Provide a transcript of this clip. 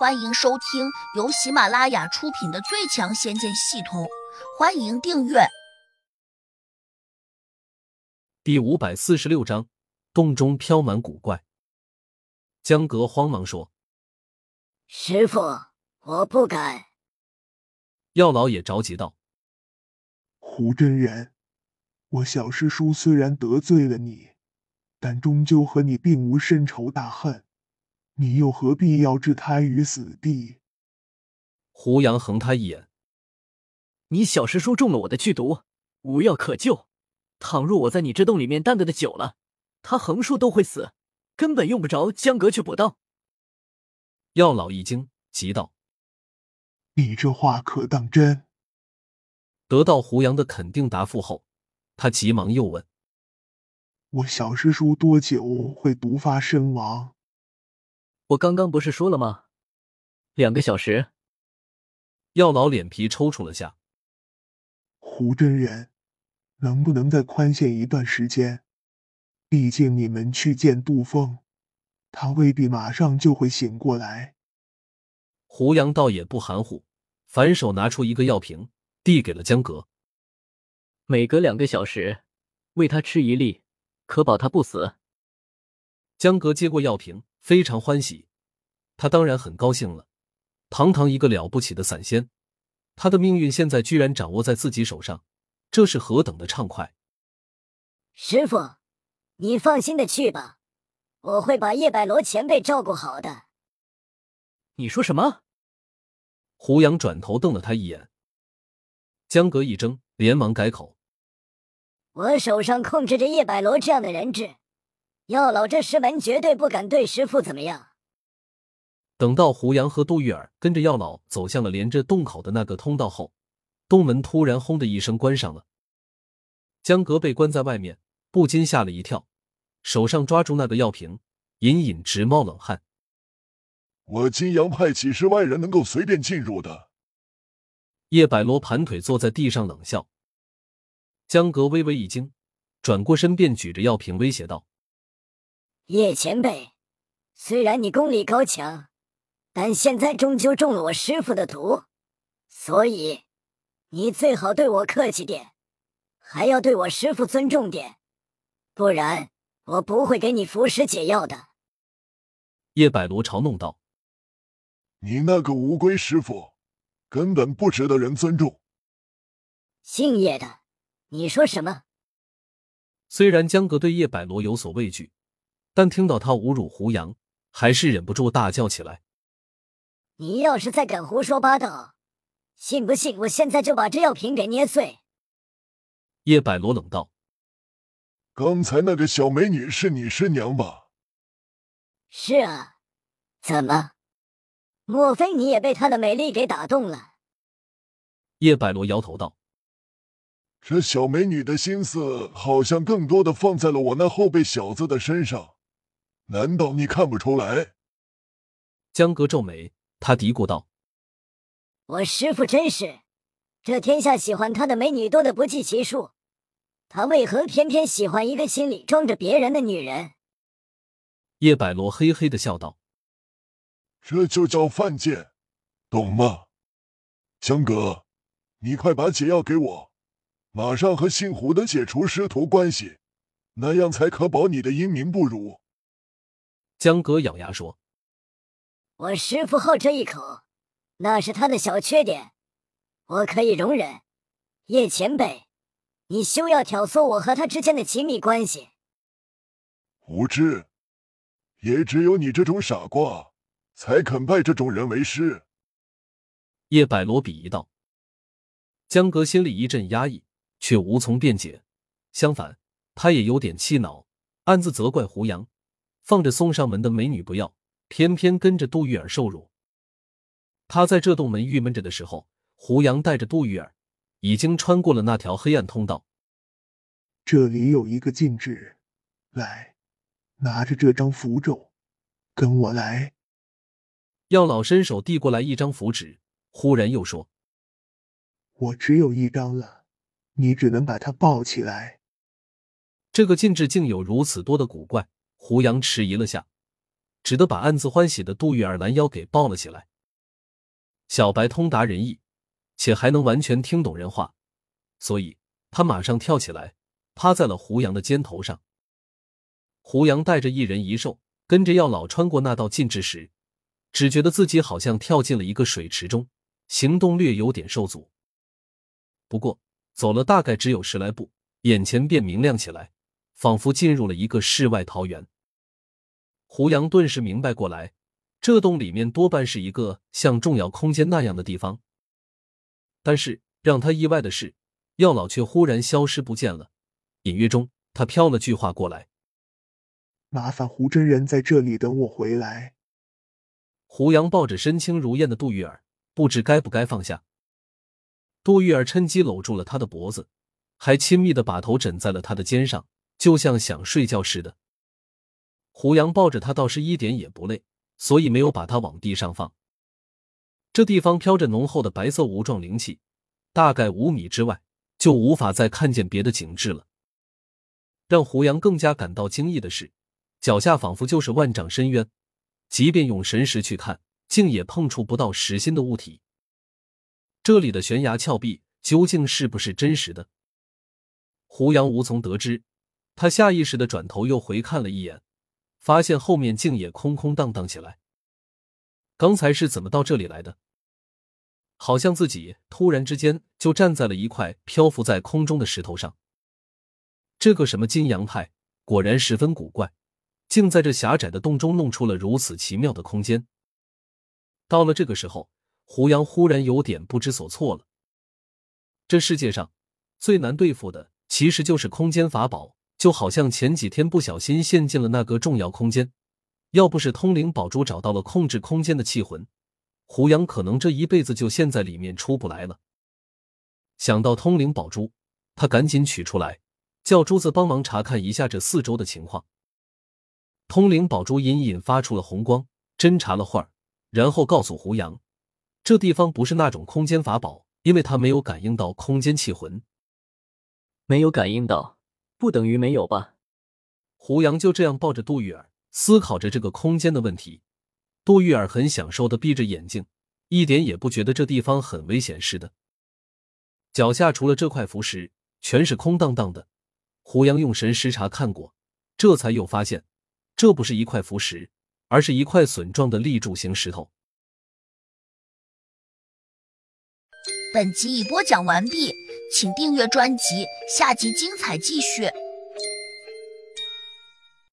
欢迎收听由喜马拉雅出品的《最强仙剑系统》，欢迎订阅。第五百四十六章，洞中飘满古怪。江阁慌忙说：“师傅，我不敢。”药老也着急道：“胡真人，我小师叔虽然得罪了你，但终究和你并无深仇大恨。”你又何必要置他于死地？胡杨横他一眼：“你小师叔中了我的剧毒，无药可救。倘若我在你这洞里面耽搁的久了，他横竖都会死，根本用不着江阁去补刀。”药老一惊，急道：“你这话可当真？”得到胡杨的肯定答复后，他急忙又问：“我小师叔多久会毒发身亡？”我刚刚不是说了吗？两个小时。药老脸皮抽搐了下。胡真人，能不能再宽限一段时间？毕竟你们去见杜峰，他未必马上就会醒过来。胡杨倒也不含糊，反手拿出一个药瓶，递给了江格。每隔两个小时，喂他吃一粒，可保他不死。江格接过药瓶。非常欢喜，他当然很高兴了。堂堂一个了不起的散仙，他的命运现在居然掌握在自己手上，这是何等的畅快！师傅，你放心的去吧，我会把叶百罗前辈照顾好的。你说什么？胡杨转头瞪了他一眼。江阁一怔，连忙改口：“我手上控制着叶百罗这样的人质。”药老这师门绝对不敢对师傅怎么样。等到胡杨和杜玉儿跟着药老走向了连着洞口的那个通道后，洞门突然轰的一声关上了。江格被关在外面，不禁吓了一跳，手上抓住那个药瓶，隐隐直冒冷汗。我金阳派几十万人能够随便进入的？叶百罗盘腿坐在地上冷笑。江格微微一惊，转过身便举着药瓶威胁道。叶前辈，虽然你功力高强，但现在终究中了我师傅的毒，所以你最好对我客气点，还要对我师傅尊重点，不然我不会给你服食解药的。叶百罗嘲弄道：“你那个乌龟师傅，根本不值得人尊重。”姓叶的，你说什么？虽然江格对叶百罗有所畏惧。但听到他侮辱胡杨，还是忍不住大叫起来：“你要是再敢胡说八道，信不信我现在就把这药瓶给捏碎？”叶百罗冷道：“刚才那个小美女是你师娘吧？”“是啊，怎么？莫非你也被她的美丽给打动了？”叶百罗摇头道：“这小美女的心思好像更多的放在了我那后辈小子的身上。”难道你看不出来？江哥皱眉，他嘀咕道：“我师傅真是，这天下喜欢他的美女多的不计其数，他为何偏偏喜欢一个心里装着别人的女人？”叶百罗嘿嘿的笑道：“这就叫犯贱，懂吗？江哥，你快把解药给我，马上和姓胡的解除师徒关系，那样才可保你的英名不辱。”江哥咬牙说：“我师傅好这一口，那是他的小缺点，我可以容忍。叶前辈，你休要挑唆我和他之间的亲密关系。”无知，也只有你这种傻瓜，才肯拜这种人为师。”叶百罗鄙夷道。江格心里一阵压抑，却无从辩解，相反，他也有点气恼，暗自责怪胡杨。放着送上门的美女不要，偏偏跟着杜玉儿受辱。他在这洞门郁闷着的时候，胡杨带着杜玉儿已经穿过了那条黑暗通道。这里有一个禁制，来，拿着这张符咒，跟我来。药老伸手递过来一张符纸，忽然又说：“我只有一张了，你只能把它抱起来。”这个禁制竟有如此多的古怪。胡杨迟疑了下，只得把暗自欢喜的杜玉儿拦腰给抱了起来。小白通达人意，且还能完全听懂人话，所以他马上跳起来，趴在了胡杨的肩头上。胡杨带着一人一兽跟着药老穿过那道禁制时，只觉得自己好像跳进了一个水池中，行动略有点受阻。不过走了大概只有十来步，眼前便明亮起来，仿佛进入了一个世外桃源。胡杨顿时明白过来。这洞里面多半是一个像重要空间那样的地方，但是让他意外的是，药老却忽然消失不见了。隐约中，他飘了句话过来：“麻烦胡真人在这里等我回来。”胡杨抱着身轻如燕的杜玉儿，不知该不该放下。杜玉儿趁机搂住了他的脖子，还亲密的把头枕在了他的肩上，就像想睡觉似的。胡杨抱着他，倒是一点也不累。所以没有把它往地上放。这地方飘着浓厚的白色无状灵气，大概五米之外就无法再看见别的景致了。让胡杨更加感到惊异的是，脚下仿佛就是万丈深渊，即便用神识去看，竟也碰触不到实心的物体。这里的悬崖峭壁究竟是不是真实的？胡杨无从得知。他下意识的转头又回看了一眼。发现后面竟也空空荡荡起来。刚才是怎么到这里来的？好像自己突然之间就站在了一块漂浮在空中的石头上。这个什么金阳派果然十分古怪，竟在这狭窄的洞中弄出了如此奇妙的空间。到了这个时候，胡杨忽然有点不知所措了。这世界上最难对付的，其实就是空间法宝。就好像前几天不小心陷进了那个重要空间，要不是通灵宝珠找到了控制空间的气魂，胡杨可能这一辈子就陷在里面出不来了。想到通灵宝珠，他赶紧取出来，叫珠子帮忙查看一下这四周的情况。通灵宝珠隐隐发出了红光，侦查了会儿，然后告诉胡杨，这地方不是那种空间法宝，因为他没有感应到空间气魂，没有感应到。不等于没有吧？胡杨就这样抱着杜玉儿，思考着这个空间的问题。杜玉儿很享受的闭着眼睛，一点也不觉得这地方很危险似的。脚下除了这块浮石，全是空荡荡的。胡杨用神识查看过，这才又发现，这不是一块浮石，而是一块笋状的立柱形石头。本集已播讲完毕。请订阅专辑，下集精彩继续。